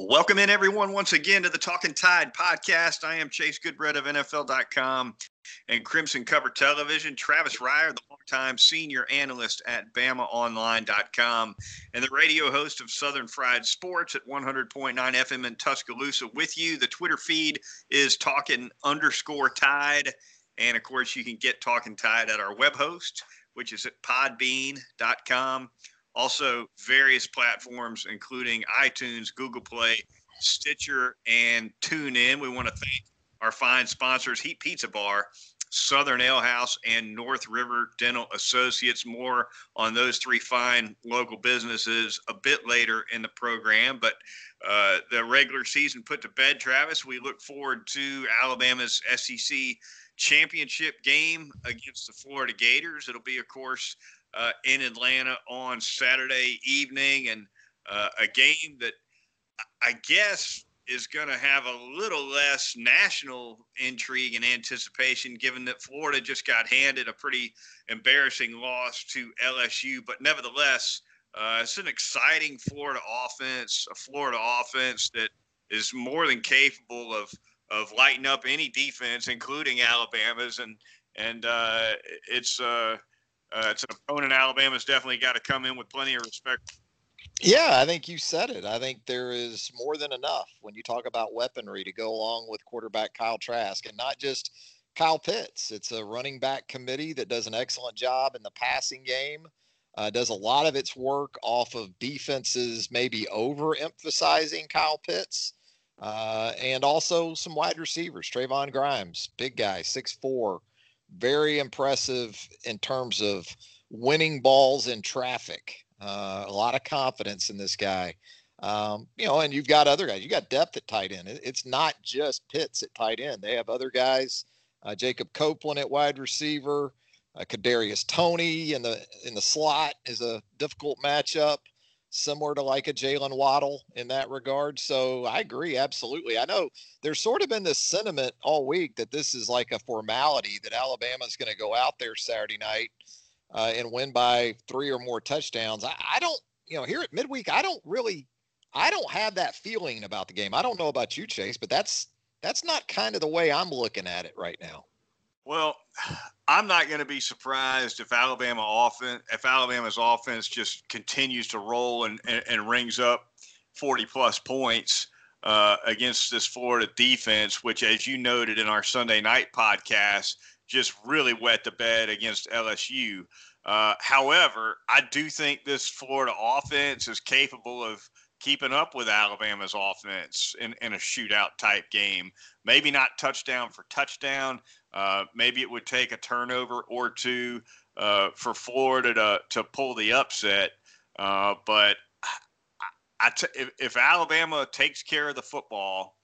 Welcome in, everyone, once again to the Talking Tide podcast. I am Chase Goodbread of NFL.com and Crimson Cover Television. Travis Reier, the longtime senior analyst at BamaOnline.com and the radio host of Southern Fried Sports at 100.9 FM in Tuscaloosa with you. The Twitter feed is Talking underscore Tide. And of course, you can get Talking Tide at our web host, which is at podbean.com. Also, various platforms, including iTunes, Google Play, Stitcher, and TuneIn. We want to thank our fine sponsors, Heat Pizza Bar, Southern Ale House, and North River Dental Associates. More on those three fine local businesses a bit later in the program. But uh, the regular season put to bed, Travis. We look forward to Alabama's SEC championship game against the Florida Gators. It'll be, of course, uh, in Atlanta on Saturday evening, and uh, a game that I guess is going to have a little less national intrigue and anticipation, given that Florida just got handed a pretty embarrassing loss to LSU. But nevertheless, uh, it's an exciting Florida offense, a Florida offense that is more than capable of of lighting up any defense, including Alabama's, and and uh, it's uh, uh, it's an opponent Alabama's definitely got to come in with plenty of respect. Yeah, I think you said it. I think there is more than enough when you talk about weaponry to go along with quarterback Kyle Trask and not just Kyle Pitts. It's a running back committee that does an excellent job in the passing game. Uh, does a lot of its work off of defenses maybe overemphasizing Kyle Pitts. Uh, and also some wide receivers. Trevon Grimes, big guy, six four, very impressive in terms of winning balls in traffic. Uh, a lot of confidence in this guy. Um, you know, and you've got other guys. You got depth at tight end. It's not just Pitts at tight end. They have other guys. Uh, Jacob Copeland at wide receiver. Uh, Kadarius Toney in the in the slot is a difficult matchup similar to like a Jaylen Waddle in that regard. So I agree, absolutely. I know there's sort of been this sentiment all week that this is like a formality that Alabama's going to go out there Saturday night uh, and win by three or more touchdowns. I, I don't, you know, here at midweek, I don't really, I don't have that feeling about the game. I don't know about you, Chase, but that's that's not kind of the way I'm looking at it right now. Well, I'm not going to be surprised if Alabama offense, if Alabama's offense just continues to roll and, and, and rings up 40 plus points uh, against this Florida defense, which, as you noted in our Sunday night podcast, just really wet the bed against LSU. Uh, however, I do think this Florida offense is capable of keeping up with Alabama's offense in, in a shootout type game. Maybe not touchdown for touchdown, uh, maybe it would take a turnover or two uh, for Florida to, to pull the upset. Uh, but if, if Alabama takes care of the football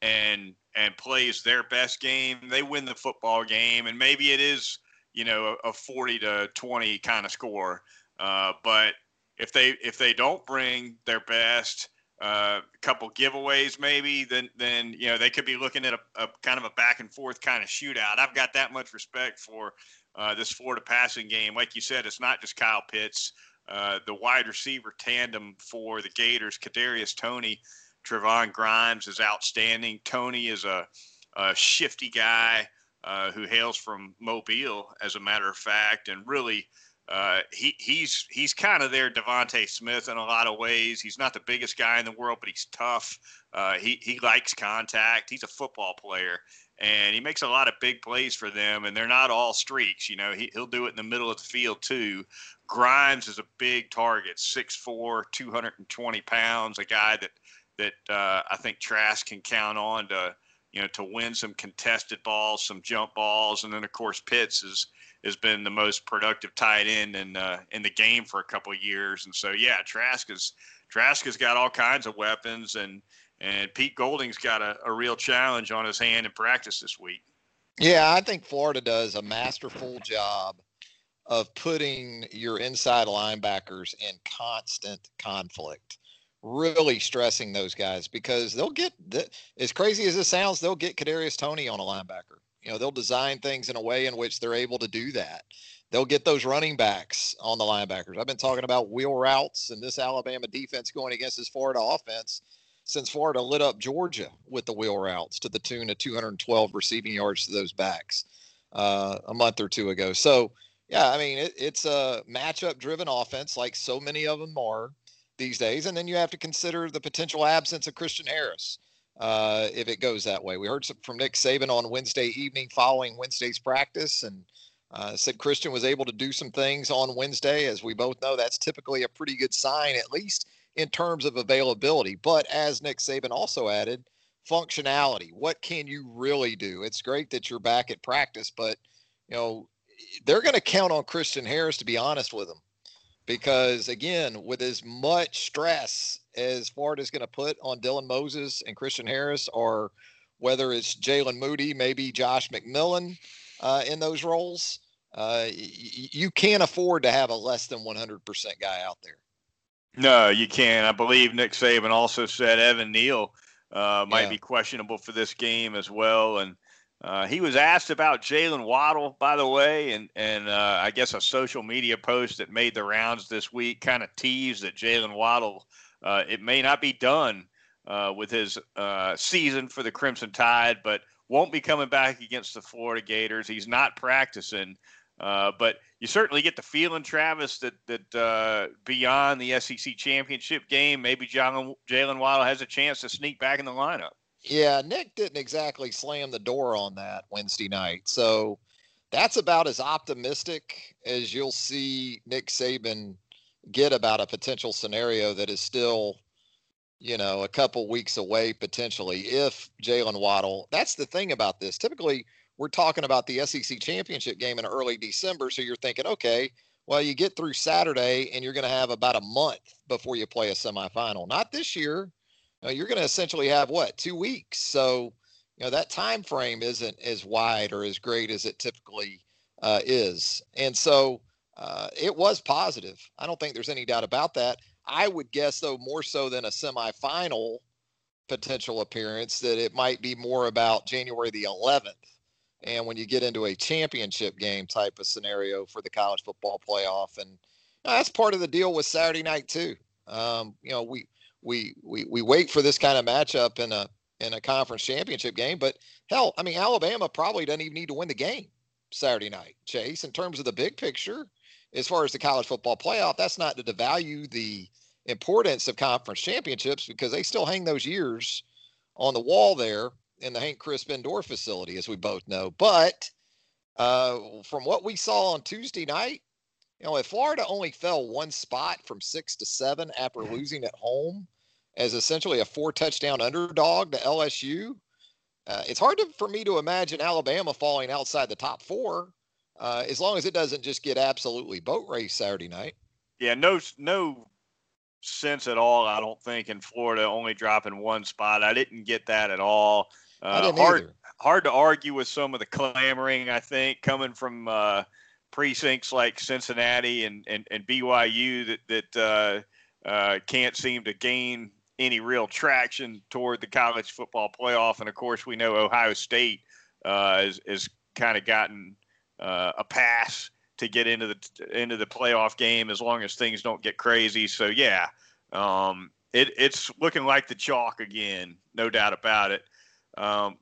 and and plays their best game, they win the football game, and maybe it is you know a, a forty to twenty kind of score. Uh, but if they if they don't bring their best, a couple giveaways maybe, then then you know they could be looking at a, a, kind of a back and forth kind of shootout. I've got that much respect for uh, this Florida passing game. Like you said, it's not just Kyle Pitts. Uh, the wide receiver tandem for the Gators, Kadarius Toney, Trevon Grimes is outstanding. Toney is a, a shifty guy uh, who hails from Mobile, as a matter of fact, and really uh, he he's he's kind of their DeVonta Smith in a lot of ways. He's not the biggest guy in the world, but he's tough. Uh, he he likes contact. He's a football player, and he makes a lot of big plays for them. And they're not all streaks. You know, he he'll do it in the middle of the field too. Grimes is a big target, 6'4", 220 pounds, a guy that that uh, I think Trask can count on to you know to win some contested balls, some jump balls, and then of course Pitts is has been the most productive tight end in uh, in the game for a couple years. And so yeah, Trask is Trask has got all kinds of weapons, and and Pete Golding's got a, a real challenge on his hand in practice this week. Yeah, I think Florida does a masterful job of putting your inside linebackers in constant conflict really stressing those guys because they'll get as crazy as it sounds, they'll get Kadarius Toney on a linebacker. You know, they'll design things in a way in which they're able to do that. They'll get those running backs on the linebackers. I've been talking about wheel routes and this Alabama defense going against this Florida offense since Florida lit up Georgia with the wheel routes to the tune of 212 receiving yards to those backs uh, a month or two ago. So, yeah, I mean, it, it's a matchup driven offense like so many of them are these days. And then you have to consider the potential absence of Christian Harris uh, if it goes that way. We heard from Nick Saban on Wednesday evening following Wednesday's practice and uh, said Christian was able to do some things on Wednesday. As we both know, that's typically a pretty good sign, at least in terms of availability. But as Nick Saban also added, functionality. What can you really do? It's great that you're back at practice, but you know they're going to count on Christian Harris to be honest with them because again, with as much stress as Florida's going to put on Dylan Moses and Christian Harris, or whether it's Jaylen Moody, maybe Josh McMillon uh, in those roles, uh, y- you can't afford to have a less than 100% guy out there. No, you can't. I believe Nick Saban also said Evan Neal uh, might yeah. be questionable for this game as well, and uh, he was asked about Jaylen Waddle, by the way, and and uh, I guess a social media post that made the rounds this week kind of teased that Jaylen Waddle uh, it may not be done uh, with his uh, season for the Crimson Tide, but won't be coming back against the Florida Gators. He's not practicing, uh, but you certainly get the feeling, Travis, that that beyond the SEC championship game, maybe Jaylen Waddle has a chance to sneak back in the lineup. Yeah, Nick didn't exactly slam the door on that Wednesday night. So that's about as optimistic as you'll see Nick Saban get about a potential scenario that is still, you know, a couple weeks away potentially if Jaylen Waddle. That's the thing about this. Typically, we're talking about the SEC championship game in early December. So you're thinking, okay, well, you get through Saturday and you're going to have about a month before you play a semifinal. Not this year know, you're going to essentially have what two weeks. So you know that time frame isn't as wide or as great as it typically uh, is, and so uh, it was positive. I don't think there's any doubt about that. I would guess though more so than a semifinal potential appearance that it might be more about January the 11th. And when you get into a championship game type of scenario for the college football playoff, and that's part of the deal with Saturday night too. Um, you know, we we we we wait for this kind of matchup in a in a conference championship game. But hell, I mean, Alabama probably doesn't even need to win the game Saturday night, Chase. In terms of the big picture, as far as the college football playoff, that's not to devalue the importance of conference championships because they still hang those years on the wall there in the Hank Crisp Indoor facility, as we both know. But uh, from what we saw on Tuesday night, you know, if Florida only fell one spot from six to seven after losing at home, as essentially a four touchdown underdog to LSU. Uh, it's hard to, for me to imagine Alabama falling outside the top four, uh, as long as it doesn't just get absolutely boat race Saturday night. Yeah, no, no sense at all. I don't think in Florida only dropping one spot. I didn't get that at all. Uh, hard, either. hard to argue with some of the clamoring. I think coming from uh, precincts like Cincinnati and and, and BYU that that uh, uh, can't seem to gain any real traction toward the college football playoff. And of course, we know Ohio State uh, is, is kind of gotten uh, a pass to get into the into the playoff game as long as things don't get crazy. So yeah, um, it, it's looking like the chalk again, no doubt about it. Um,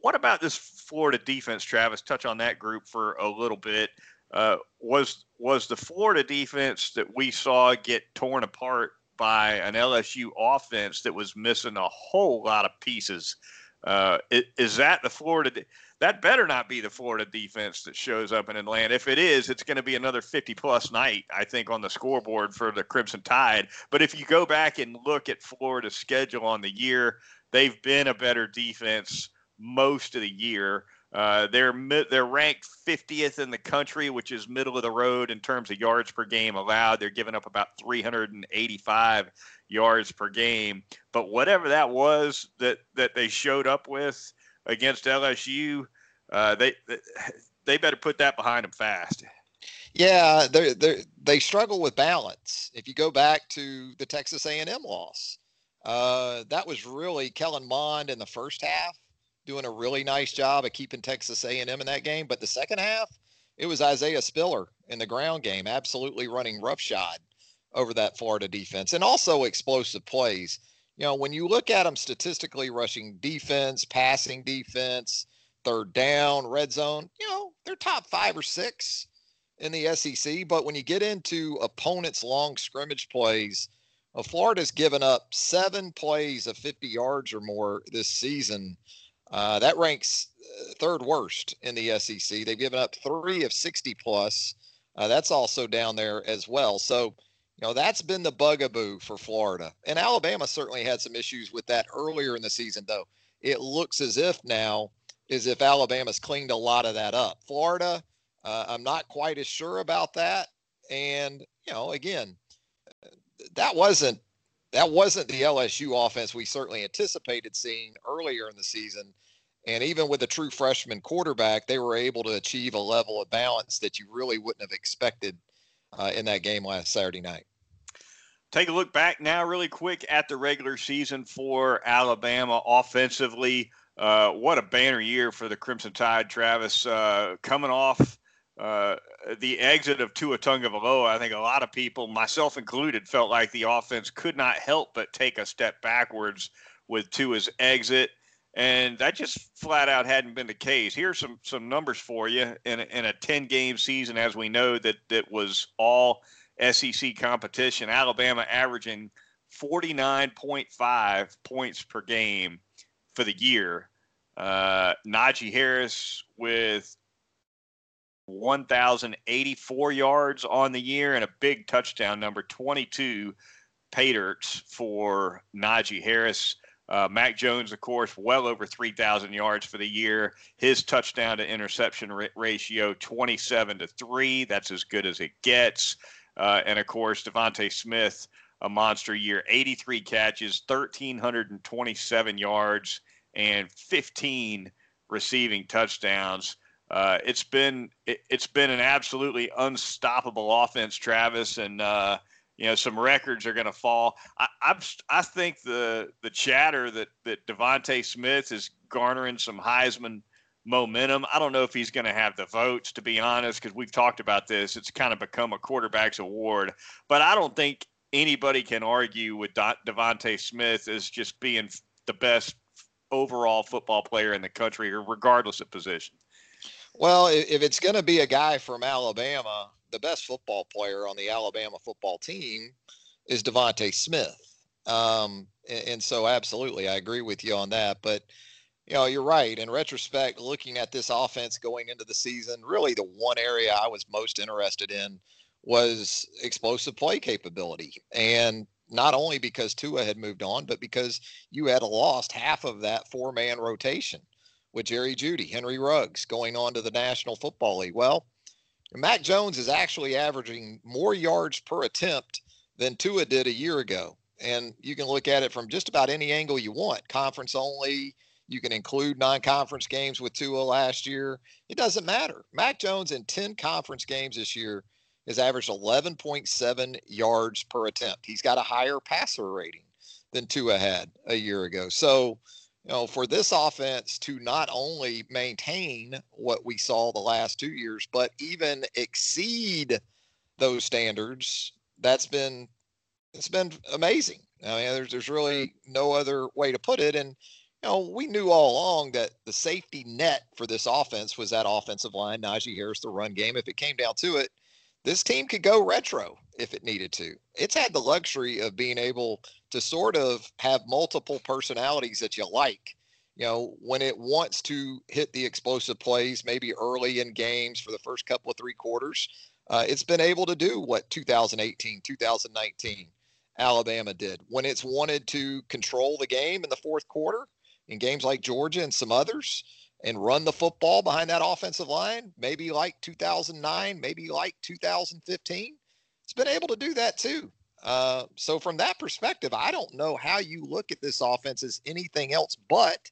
what about this Florida defense, Travis? Touch on that group for a little bit. Uh, was was the Florida defense that we saw get torn apart by an LSU offense that was missing a whole lot of pieces. Uh, is that the Florida? That better not be the Florida defense that shows up in Atlanta. If it is, it's going to be another 50 plus night, I think, on the scoreboard for the Crimson Tide. But if you go back and look at Florida's schedule on the year, they've been a better defense most of the year. Uh, they're they're ranked 50th in the country, which is middle of the road in terms of yards per game allowed. They're giving up about 385 yards per game. But whatever that was that that they showed up with against LSU, uh, they they better put that behind them fast. Yeah, they they they struggle with balance. If you go back to the Texas A&M loss, uh, that was really Kellen Mond in the first half doing a really nice job of keeping Texas A&M in that game. But the second half, it was Isaiah Spiller in the ground game, absolutely running roughshod over that Florida defense, and also explosive plays. You know, when you look at them statistically, rushing defense, passing defense, third down, red zone, you know, they're top five or six in the SEC. But when you get into opponents' long scrimmage plays, well, Florida's given up seven plays of 50 yards or more this season. Uh, that ranks uh, third worst in the SEC. They've given up three of 60 plus. Uh, that's also down there as well. So, you know, that's been the bugaboo for Florida. And Alabama certainly had some issues with that earlier in the season, though. It looks as if now, as if Alabama's cleaned a lot of that up. Florida, uh, I'm not quite as sure about that. And, you know, again, that wasn't that wasn't the LSU offense we certainly anticipated seeing earlier in the season. And even with a true freshman quarterback, they were able to achieve a level of balance that you really wouldn't have expected uh, in that game last Saturday night. Take a look back now, really quick, at the regular season for Alabama offensively. Uh, what a banner year for the Crimson Tide, Travis. Uh, coming off uh, the exit of Tua Tagovailoa, I think a lot of people, myself included, felt like the offense could not help but take a step backwards with Tua's exit, and that just flat out hadn't been the case. Here's some some numbers for you in a, in a 10 game season, as we know that that was all SEC competition. Alabama averaging 49.5 points per game for the year. Uh, Najee Harris with 1,084 yards on the year and a big touchdown number 22 pay dirt for Najee Harris. Uh, Mac Jones, of course, well over 3,000 yards for the year. His touchdown to interception ratio 27 to 3. That's as good as it gets. Uh, and of course, DeVonta Smith, a monster year 83 catches, 1,327 yards, and 15 receiving touchdowns. Uh, it's been it, has been an absolutely unstoppable offense, Travis, and uh, you know some records are going to fall. I, I'm, I think the the chatter that that DeVonta Smith is garnering some Heisman momentum. I don't know if he's going to have the votes, to be honest, because we've talked about this. It's kind of become a quarterback's award, but I don't think anybody can argue with DeVonta Smith as just being the best overall football player in the country, regardless of position. Well, if it's going to be a guy from Alabama, the best football player on the Alabama football team is DeVonta Smith. Um, and, and so, absolutely, I agree with you on that. But you know, you're right. In retrospect, looking at this offense going into the season, really the one area I was most interested in was explosive play capability. And not only because Tua had moved on, but because you had lost half of that four man rotation with Jerry Jeudy, Henry Ruggs going on to the National Football League. Well, Mac Jones is actually averaging more yards per attempt than Tua did a year ago. And you can look at it from just about any angle you want conference only. You can include non conference games with Tua last year. It doesn't matter. Mac Jones in 10 conference games this year has averaged 11.7 yards per attempt. He's got a higher passer rating than Tua had a year ago. So, you know, for this offense to not only maintain what we saw the last two years, but even exceed those standards, that's been it's been amazing. I mean, there's there's really no other way to put it. And you know, we knew all along that the safety net for this offense was that offensive line, Najee Harris, the run game. If it came down to it, this team could go retro if it needed to. It's had the luxury of being able to sort of have multiple personalities that you like. You know, when it wants to hit the explosive plays, maybe early in games for the first couple of three quarters, uh, it's been able to do what 2018, 2019 Alabama did. When it's wanted to control the game in the fourth quarter, in games like Georgia and some others, and run the football behind that offensive line, maybe like 2009, maybe like 2015. It's been able to do that too. Uh, so from that perspective, I don't know how you look at this offense as anything else but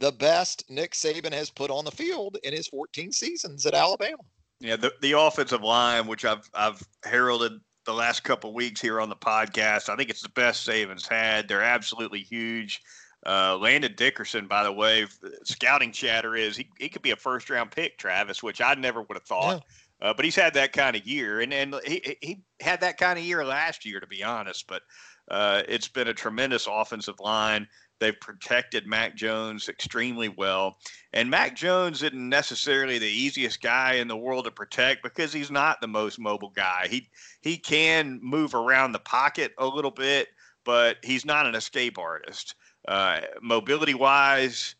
the best Nick Saban has put on the field in his 14 seasons at Alabama. Yeah, the, the offensive line, which I've I've heralded the last couple weeks here on the podcast, I think it's the best Saban's had. They're absolutely huge. Uh, Landon Dickerson, by the way, scouting chatter is he, he could be a first round pick, Travis, which I never would have thought. Yeah. Uh, but he's had that kind of year, and and he he had that kind of year last year, to be honest. But uh, it's been a tremendous offensive line. They've protected Mac Jones extremely well. And Mac Jones isn't necessarily the easiest guy in the world to protect because he's not the most mobile guy. He he can move around the pocket a little bit, but he's not an escape artist. Uh, mobility wise,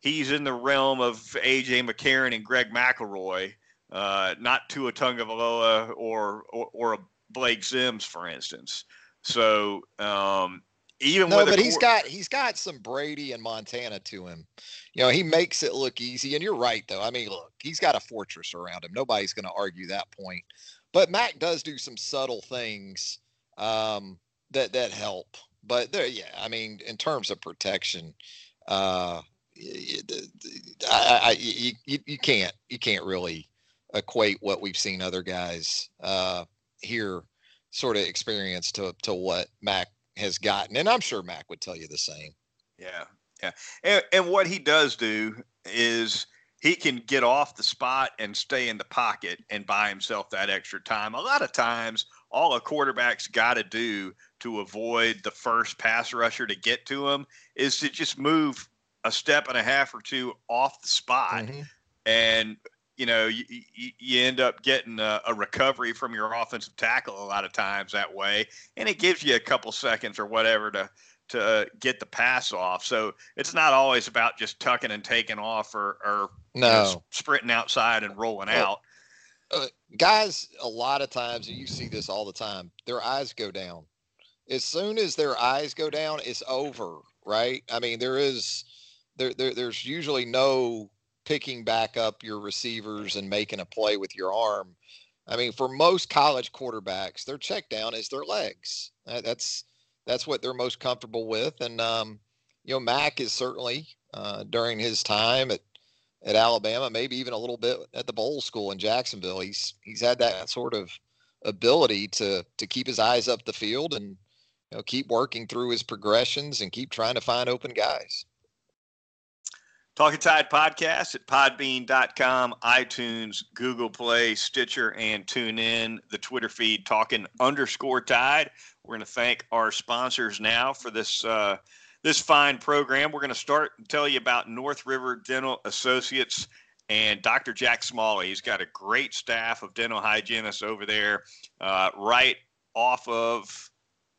he's in the realm of AJ McCarron and Greg McElroy, uh, not Tua Tagovailoa or, or or a Blake Sims, for instance. So um, even no, but he's got he's got some Brady and Montana to him. You know, he makes it look easy. And you're right, though. I mean, look, he's got a fortress around him. Nobody's going to argue that point. But Mac does do some subtle things um, that that help. But there, yeah, I mean, in terms of protection, uh, I, I, you, you can't you can't really equate what we've seen other guys uh, here sort of experience to to what Mac has gotten, and I'm sure Mac would tell you the same. Yeah, yeah, and, and what he does do is he can get off the spot and stay in the pocket and buy himself that extra time. A lot of times, all a quarterback's got to do to avoid the first pass rusher to get to him is to just move a step and a half or two off the spot. Mm-hmm. And you know, you, you, you end up getting a, a, recovery from your offensive tackle a lot of times that way, and it gives you a couple seconds or whatever to to get the pass off. So it's not always about just tucking and taking off or, or no. You know, sprinting outside and rolling well, out. Uh, guys, a lot of times, and you see this all the time, their eyes go down. As soon as their eyes go down, it's over, right? I mean, there is there, there there's usually no picking back up your receivers and making a play with your arm. I mean, for most college quarterbacks, their check down is their legs. That's that's what they're most comfortable with. And um, you know, Mac is certainly uh, during his time at at Alabama, maybe even a little bit at the Bolles School in Jacksonville. He's he's had that sort of ability to to keep his eyes up the field and you know keep working through his progressions and keep trying to find open guys. Talking Tide podcast at podbean.com, iTunes, Google Play, Stitcher, and tune in the Twitter feed talking underscore tide. We're going to thank our sponsors now for this uh, this fine program. We're going to start and tell you about North River Dental Associates and Dr. Jack Smalley. He's got a great staff of dental hygienists over there, uh, right off of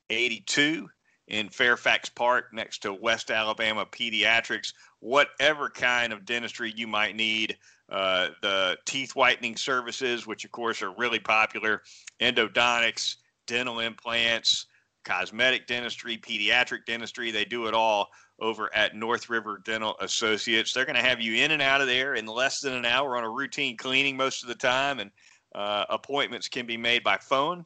82 in Fairfax Park next to West Alabama Pediatrics whatever kind of dentistry you might need. Uh, the teeth whitening services, which of course are really popular, endodontics, dental implants, cosmetic dentistry, pediatric dentistry. They do it all over at North River Dental Associates. They're going to have you in and out of there in less than an hour on a routine cleaning most of the time, and uh, appointments can be made by phone.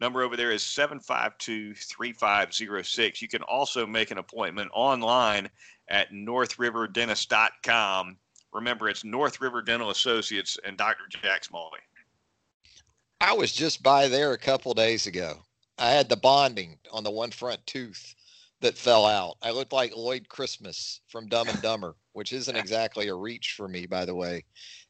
Number over there is 752 3506. You can also make an appointment online at northriverdentist.com. Remember, it's North River Dental Associates and Dr. Jack Smalley. I was just by there a couple days ago. I had the bonding on the one front tooth that fell out. I looked like Lloyd Christmas from Dumb and Dumber, which isn't exactly a reach for me, by the way.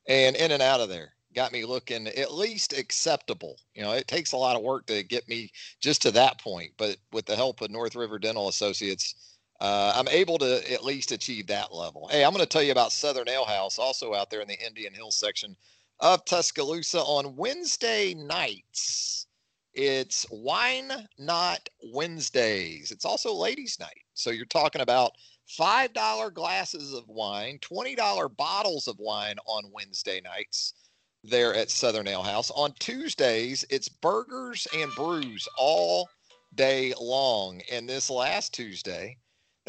And in and out of there got me looking at least acceptable. You know, it takes a lot of work to get me just to that point, but with the help of North River Dental Associates, uh, I'm able to at least achieve that level. Hey, I'm going to tell you about Southern Ale House, also out there in the Indian Hill section of Tuscaloosa on Wednesday nights. It's Wine Not Wednesdays. It's also Ladies' Night. So you're talking about $5 glasses of wine, $20 bottles of wine on Wednesday nights there at Southern Ale House. On Tuesdays, it's burgers and brews all day long. And this last Tuesday,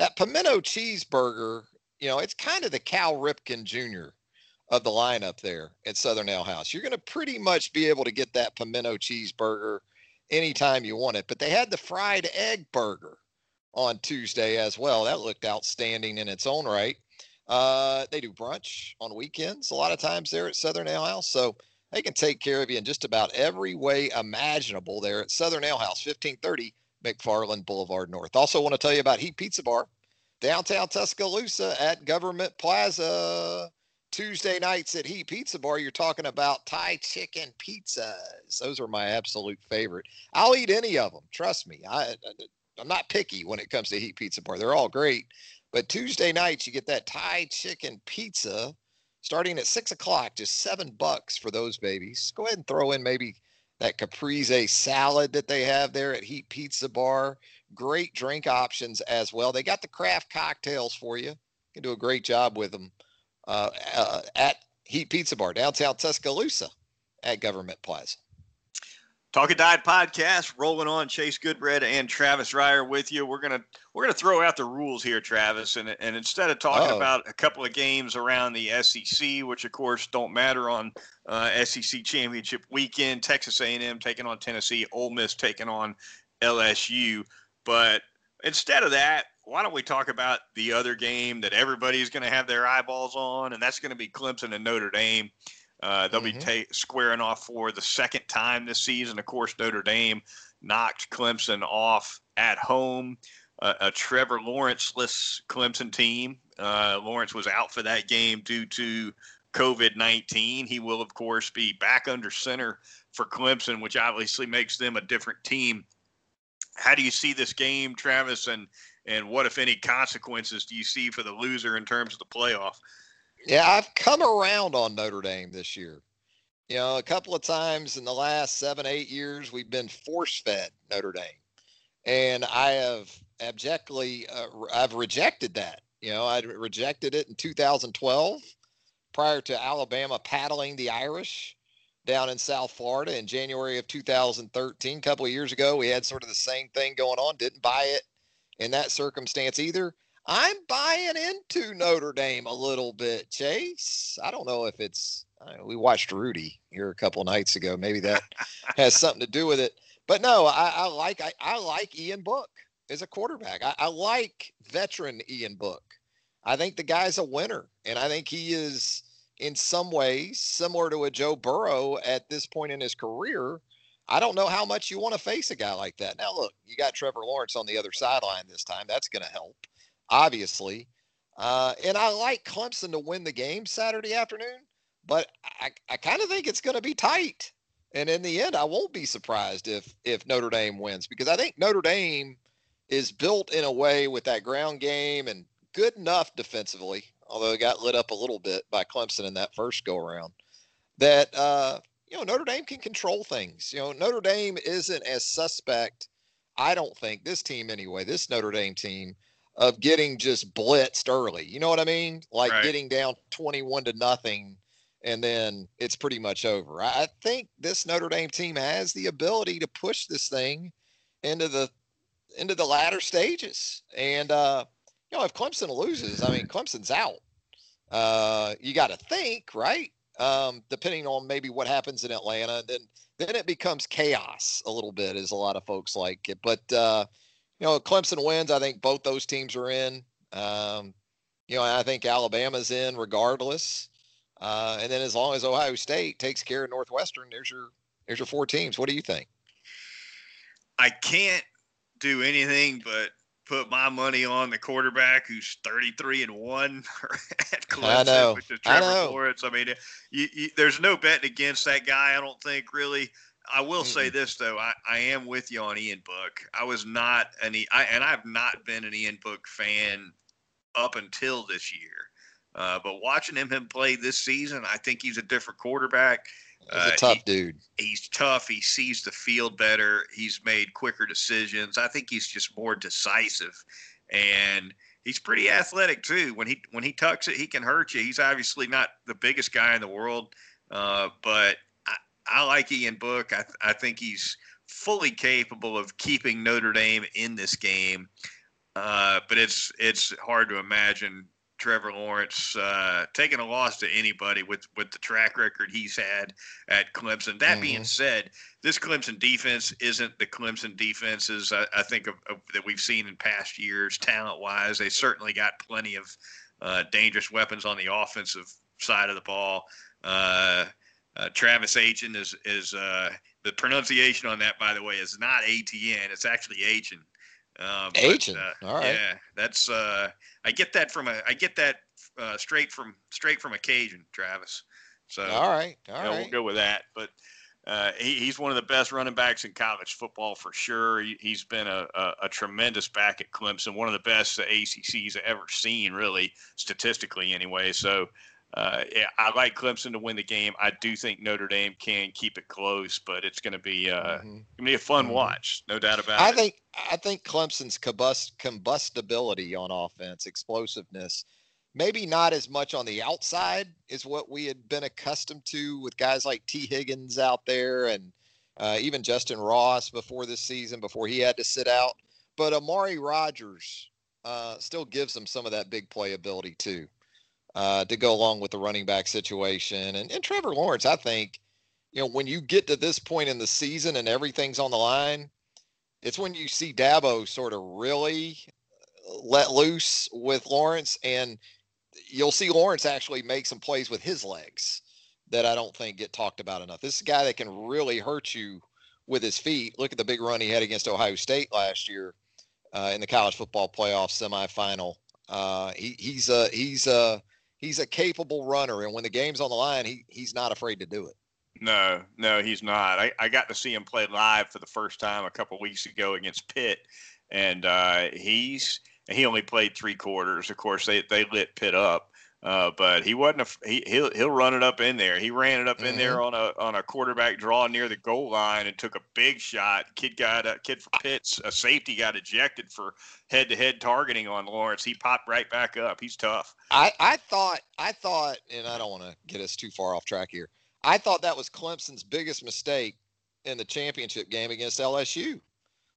that pimento cheeseburger you know, it's kind of the Cal Ripken Jr. of the lineup there at Southern Ale House. You're going to pretty much be able to get that pimento cheeseburger anytime you want it. But they had the fried egg burger on Tuesday as well. That looked outstanding in its own right. Uh, they do brunch on weekends a lot of times there at Southern Ale House. So they can take care of you in just about every way imaginable there at Southern Ale House, 1530 McFarland Boulevard North. Also, want to tell you about Heat Pizza Bar, downtown Tuscaloosa at Government Plaza. Tuesday nights at Heat Pizza Bar, you're talking about Thai chicken pizzas. Those are my absolute favorite. I'll eat any of them. Trust me. I, I'm not picky when it comes to Heat Pizza Bar. They're all great. But Tuesday nights, you get that Thai chicken pizza starting at six o'clock, just seven bucks for those babies. Go ahead and throw in maybe that caprese salad that they have there at Heat Pizza Bar. Great drink options as well. They got the craft cocktails for you. You can do a great job with them uh, uh, at Heat Pizza Bar, downtown Tuscaloosa at Government Plaza. Talking Tide podcast, rolling on Chase Goodbread and Travis Reier with you. We're gonna we're gonna throw out the rules here, Travis, and and instead of talking Uh-oh. about a couple of games around the SEC, which of course don't matter on uh, SEC championship weekend, Texas A&M taking on Tennessee, Ole Miss taking on LSU, but instead of that, why don't we talk about the other game that everybody's going to have their eyeballs on, and that's going to be Clemson and Notre Dame. Uh, they'll mm-hmm. be ta- squaring off for the second time this season. Of course, Notre Dame knocked Clemson off at home. Uh, a Trevor Lawrence-less Clemson team. Uh, Lawrence was out for that game due to COVID 19. He will, of course, be back under center for Clemson, which obviously makes them a different team. How do you see this game, Travis? And, and what, if any, consequences do you see for the loser in terms of the playoff? Yeah, I've come around on Notre Dame this year. You know, a couple of times in the last seven, eight years, we've been force fed Notre Dame. And I have abjectly, uh, I've rejected that. You know, I rejected it in 2012 prior to Alabama paddling the Irish down in South Florida in January of 2013. A couple of years ago, we had sort of the same thing going on. Didn't buy it in that circumstance either. I'm buying into Notre Dame a little bit, Chase. I don't know if it's we watched Rudy here a couple nights ago. Maybe that has something to do with it. But no, I, I like I, I, like Ian Book as a quarterback. I, I like veteran Ian Book. I think the guy's a winner, and I think he is in some ways similar to a Joe Burrow at this point in his career. I don't know how much you want to face a guy like that. Now, look, you got Trevor Lawrence on the other sideline this time. That's going to help obviously. Uh, and I like Clemson to win the game Saturday afternoon, but I, I kind of think it's going to be tight. And in the end, I won't be surprised if if Notre Dame wins because I think Notre Dame is built in a way with that ground game and good enough defensively, although it got lit up a little bit by Clemson in that first go around, that uh, you know Notre Dame can control things. You know Notre Dame isn't as suspect. I don't think this team anyway. This Notre Dame team of getting just blitzed early. You know what I mean? Like right. getting down 21 to nothing and then it's pretty much over. I think this Notre Dame team has the ability to push this thing into the into the latter stages. And uh, you know, if Clemson loses, I mean Clemson's out. Uh, you got to think, right? Um, depending on maybe what happens in Atlanta, then then it becomes chaos a little bit, as a lot of folks like it. But uh, you know, Clemson wins. I think both those teams are in. Um, you know, I think Alabama's in regardless. Uh, and then as long as Ohio State takes care of Northwestern, there's your there's your four teams. What do you think? I can't do anything but put my money on the quarterback who's 33 and one at Clemson, I know. which is Trevor I know. Lawrence. I mean, you, you, there's no betting against that guy. I don't think really. I will say this though, I, I am with you on Ian Book. I was not an I, and I've not been an Ian Book fan up until this year. Uh, but watching him him play this season, I think he's a different quarterback. He's a uh, tough he, dude. He's tough. He sees the field better. He's made quicker decisions. I think he's just more decisive, and he's pretty athletic too. When he when he tucks it, he can hurt you. He's obviously not the biggest guy in the world, uh, but I like Ian Book. I, I think he's fully capable of keeping Notre Dame in this game. Uh, but it's it's hard to imagine Trevor Lawrence uh, taking a loss to anybody with with the track record he's had at Clemson. That mm-hmm. being said, this Clemson defense isn't the Clemson defenses I, I think of, of, that we've seen in past years. Talent wise, they certainly got plenty of uh, dangerous weapons on the offensive side of the ball. Uh, uh Travis Etienne is is uh, the pronunciation on that, by the way, is not ATN. It's actually. Uh, Agent. Uh, All right. Yeah, that's uh, I get that from a I get that uh, straight from straight from a Cajun, Travis. So all right, all you know, right. We'll go with that. But uh, he, he's one of the best running backs in college football for sure. He, has been a, a, a, tremendous back at Clemson, one of the best the ACC's ever seen, really statistically anyway. So uh, yeah, I like Clemson to win the game. I do think Notre Dame can keep it close, but it's going to be uh, mm-hmm. going to be a fun mm-hmm. watch, no doubt about I it. I think I think Clemson's combust combustibility on offense, explosiveness, maybe not as much on the outside is what we had been accustomed to with guys like Tee Higgins out there and uh, even Justyn Ross before this season, before he had to sit out. But Amari Rodgers uh, still gives them some of that big playability too uh, to go along with the running back situation. And, and Trevor Lawrence, I think, you know, when you get to this point in the season and everything's on the line, it's when you see Dabo sort of really let loose with Lawrence, and you'll see Lawrence actually make some plays with his legs that I don't think get talked about enough. This is a guy that can really hurt you with his feet. Look at the big run he had against Ohio State last year uh, in the college football playoff semifinal. Uh, he, he's a he's a he's a capable runner, and when the game's on the line, he he's not afraid to do it. No, no, he's not. I, I got to see him play live for the first time a couple weeks ago against Pitt, and uh, he's he only played three quarters. Of course, they they lit Pitt up, uh, but he wasn't a he he'll he'll run it up in there. He ran it up mm-hmm. in there mm-hmm. on a on a quarterback draw near the goal line and took a big shot. Kid got a kid for Pitts a safety got ejected for head to head targeting on Lawrence. He popped right back up. He's tough. I I thought I thought, and I don't want to get us too far off track here. I thought that was Clemson's biggest mistake in the championship game against LSU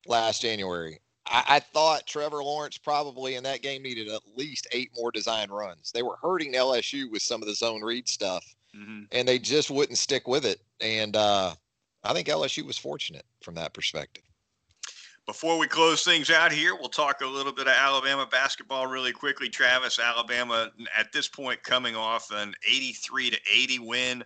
last January. I, I, thought Trevor Lawrence probably in that game needed at least eight more design runs. They were hurting LSU with some of the zone read stuff, mm-hmm. and they just wouldn't stick with it. And uh, I think LSU was fortunate from that perspective. Before we close things out here, we'll talk a little bit of Alabama basketball really quickly. Travis, Alabama at this point coming off an 83 to 80 win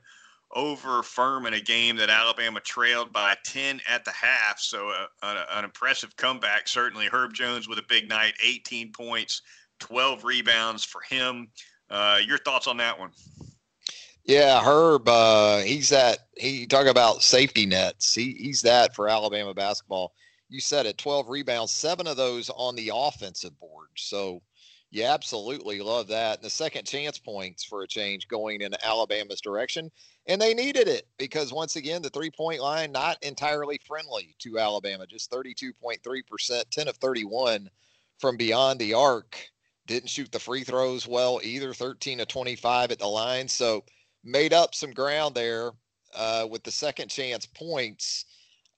over Furman in a game that Alabama trailed by 10 at the half. So uh, an, an impressive comeback, certainly. Herb Jones with a big night, 18 points, 12 rebounds for him. Uh, your thoughts on that one? Yeah, Herb, uh, he's that. He talk about safety nets. He, he's that for Alabama basketball. You said it, 12 rebounds, seven of those on the offensive board. So you absolutely love that. And the second chance points for a change going in Alabama's direction and they needed it because once again the three point line not entirely friendly to alabama just 32.3% 10 of 31 from beyond the arc didn't shoot the free throws well either 13 of 25 at the line so made up some ground there uh, with the second chance points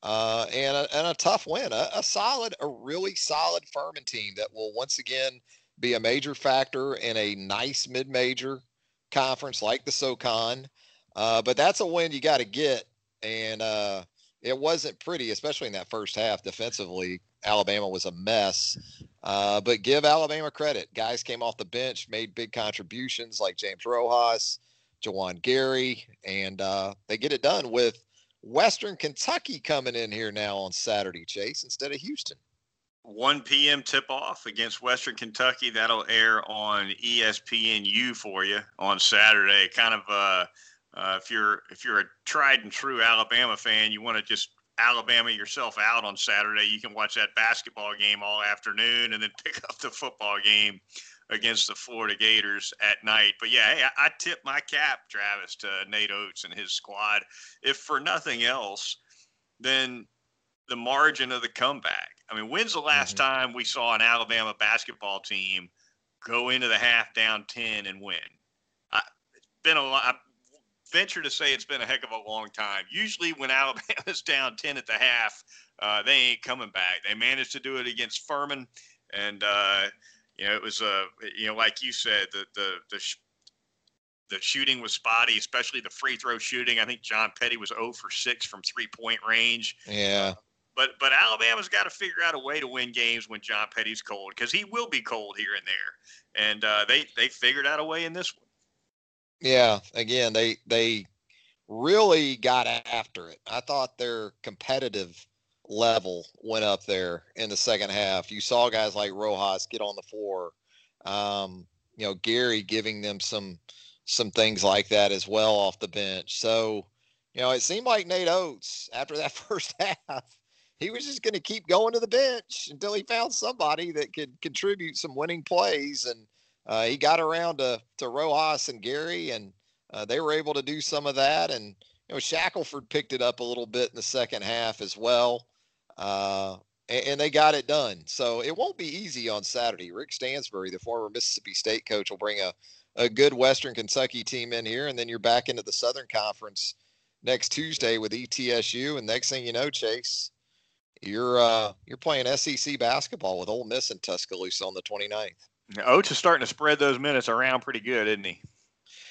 uh, and, a, and a tough win a, a solid a really solid Furman team that will once again be a major factor in a nice mid-major conference like the SoCon. Uh, but that's a win you got to get. And uh, it wasn't pretty, especially in that first half defensively. Alabama was a mess. Uh, but give Alabama credit. Guys came off the bench, made big contributions like James Rojas, Juwan Gary, and uh, they get it done with Western Kentucky coming in here now on Saturday, Chase, instead of Houston. 1 p.m. tip off against Western Kentucky. That'll air on ESPNU for you on Saturday. Kind of uh, uh, if you're if you're a tried and true Alabama fan, you want to just Alabama yourself out on Saturday. You can watch that basketball game all afternoon and then pick up the football game against the Florida Gators at night. But yeah, hey, I, I tip my cap, Travis, to Nate Oats and his squad. If for nothing else, then the margin of the comeback. I mean, when's the last mm-hmm. time we saw an Alabama basketball team go into the half down 10 and win? I, been a lot venture to say it's been a heck of a long time. Usually, when Alabama's down 10 at the half, uh, they ain't coming back. They managed to do it against Furman, and uh, you know, it was a, uh, you know, like you said, the the the sh- the shooting was spotty, especially the free throw shooting. I think John Petty was 0 for 6 from three point range. Yeah. But but Alabama's got to figure out a way to win games when John Petty's cold because he will be cold here and there, and uh, they they figured out a way in this one. Yeah, again they they really got after it. I thought their competitive level went up there in the second half. You saw guys like Rojas get on the floor. Um, you know, Gary giving them some some things like that as well off the bench. So, you know, it seemed like Nate Oats after that first half he was just going to keep going to the bench until he found somebody that could contribute some winning plays. And uh, he got around to, to Rojas and Gary, and uh, they were able to do some of that. And, you know, Shackelford picked it up a little bit in the second half as well. Uh, and, and, they got it done. So it won't be easy on Saturday. Rick Stansbury, the former Mississippi State coach, will bring a, a good Western Kentucky team in here, and then you're back into the Southern Conference next Tuesday with ETSU. And next thing you know, Chase, you're uh, you're playing SEC basketball with Ole Miss and Tuscaloosa on the 29th. Oats is starting to spread those minutes around pretty good, isn't he?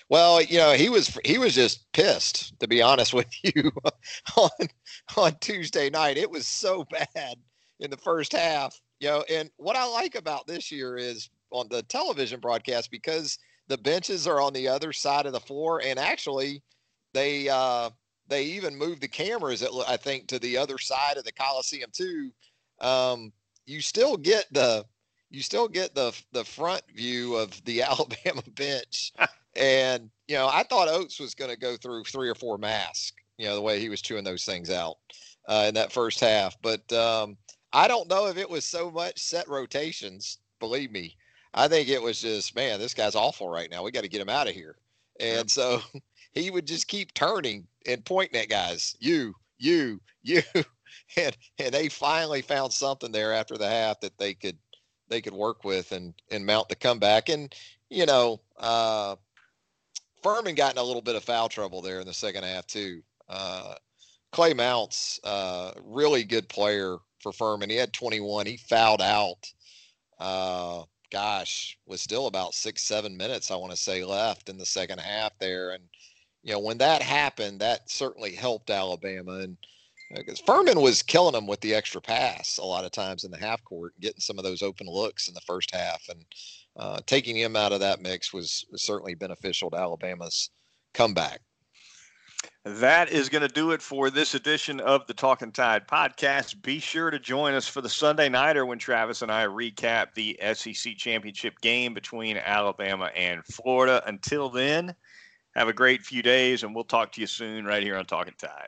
Well, you know, he was he was just pissed to be honest with you on on Tuesday night. It was so bad in the first half, you know. And what I like about this year is on the television broadcast because the benches are on the other side of the floor, and actually they uh, they even moved the cameras, I think, to the other side of the Coliseum too. Um, you still get the you still get the the front view of the Alabama bench, and you know I thought Oats was going to go through three or four masks. You know the way he was chewing those things out uh, in that first half, but um, I don't know if it was so much set rotations. Believe me, I think it was just man, this guy's awful right now. We got to get him out of here. And so he would just keep turning and pointing at guys, you, you, you, and and they finally found something there after the half that they could they could work with and and mount the comeback. And you know, uh, Furman got in a little bit of foul trouble there in the second half too. Uh, Clay Mounce, uh, really good player for Furman. He had 21. He fouled out. Uh, gosh, was still about six, seven minutes, I want to say, left in the second half there. And you know, when that happened, that certainly helped Alabama. And because Furman was killing them with the extra pass a lot of times in the half court, getting some of those open looks in the first half, and uh, taking him out of that mix was, was certainly beneficial to Alabama's comeback. That is going to do it for this edition of the Talking Tide podcast. Be sure to join us for the Sunday Nighter when Travis and I recap the SEC championship game between Alabama and Florida. Until then, have a great few days, and we'll talk to you soon right here on Talking Tide.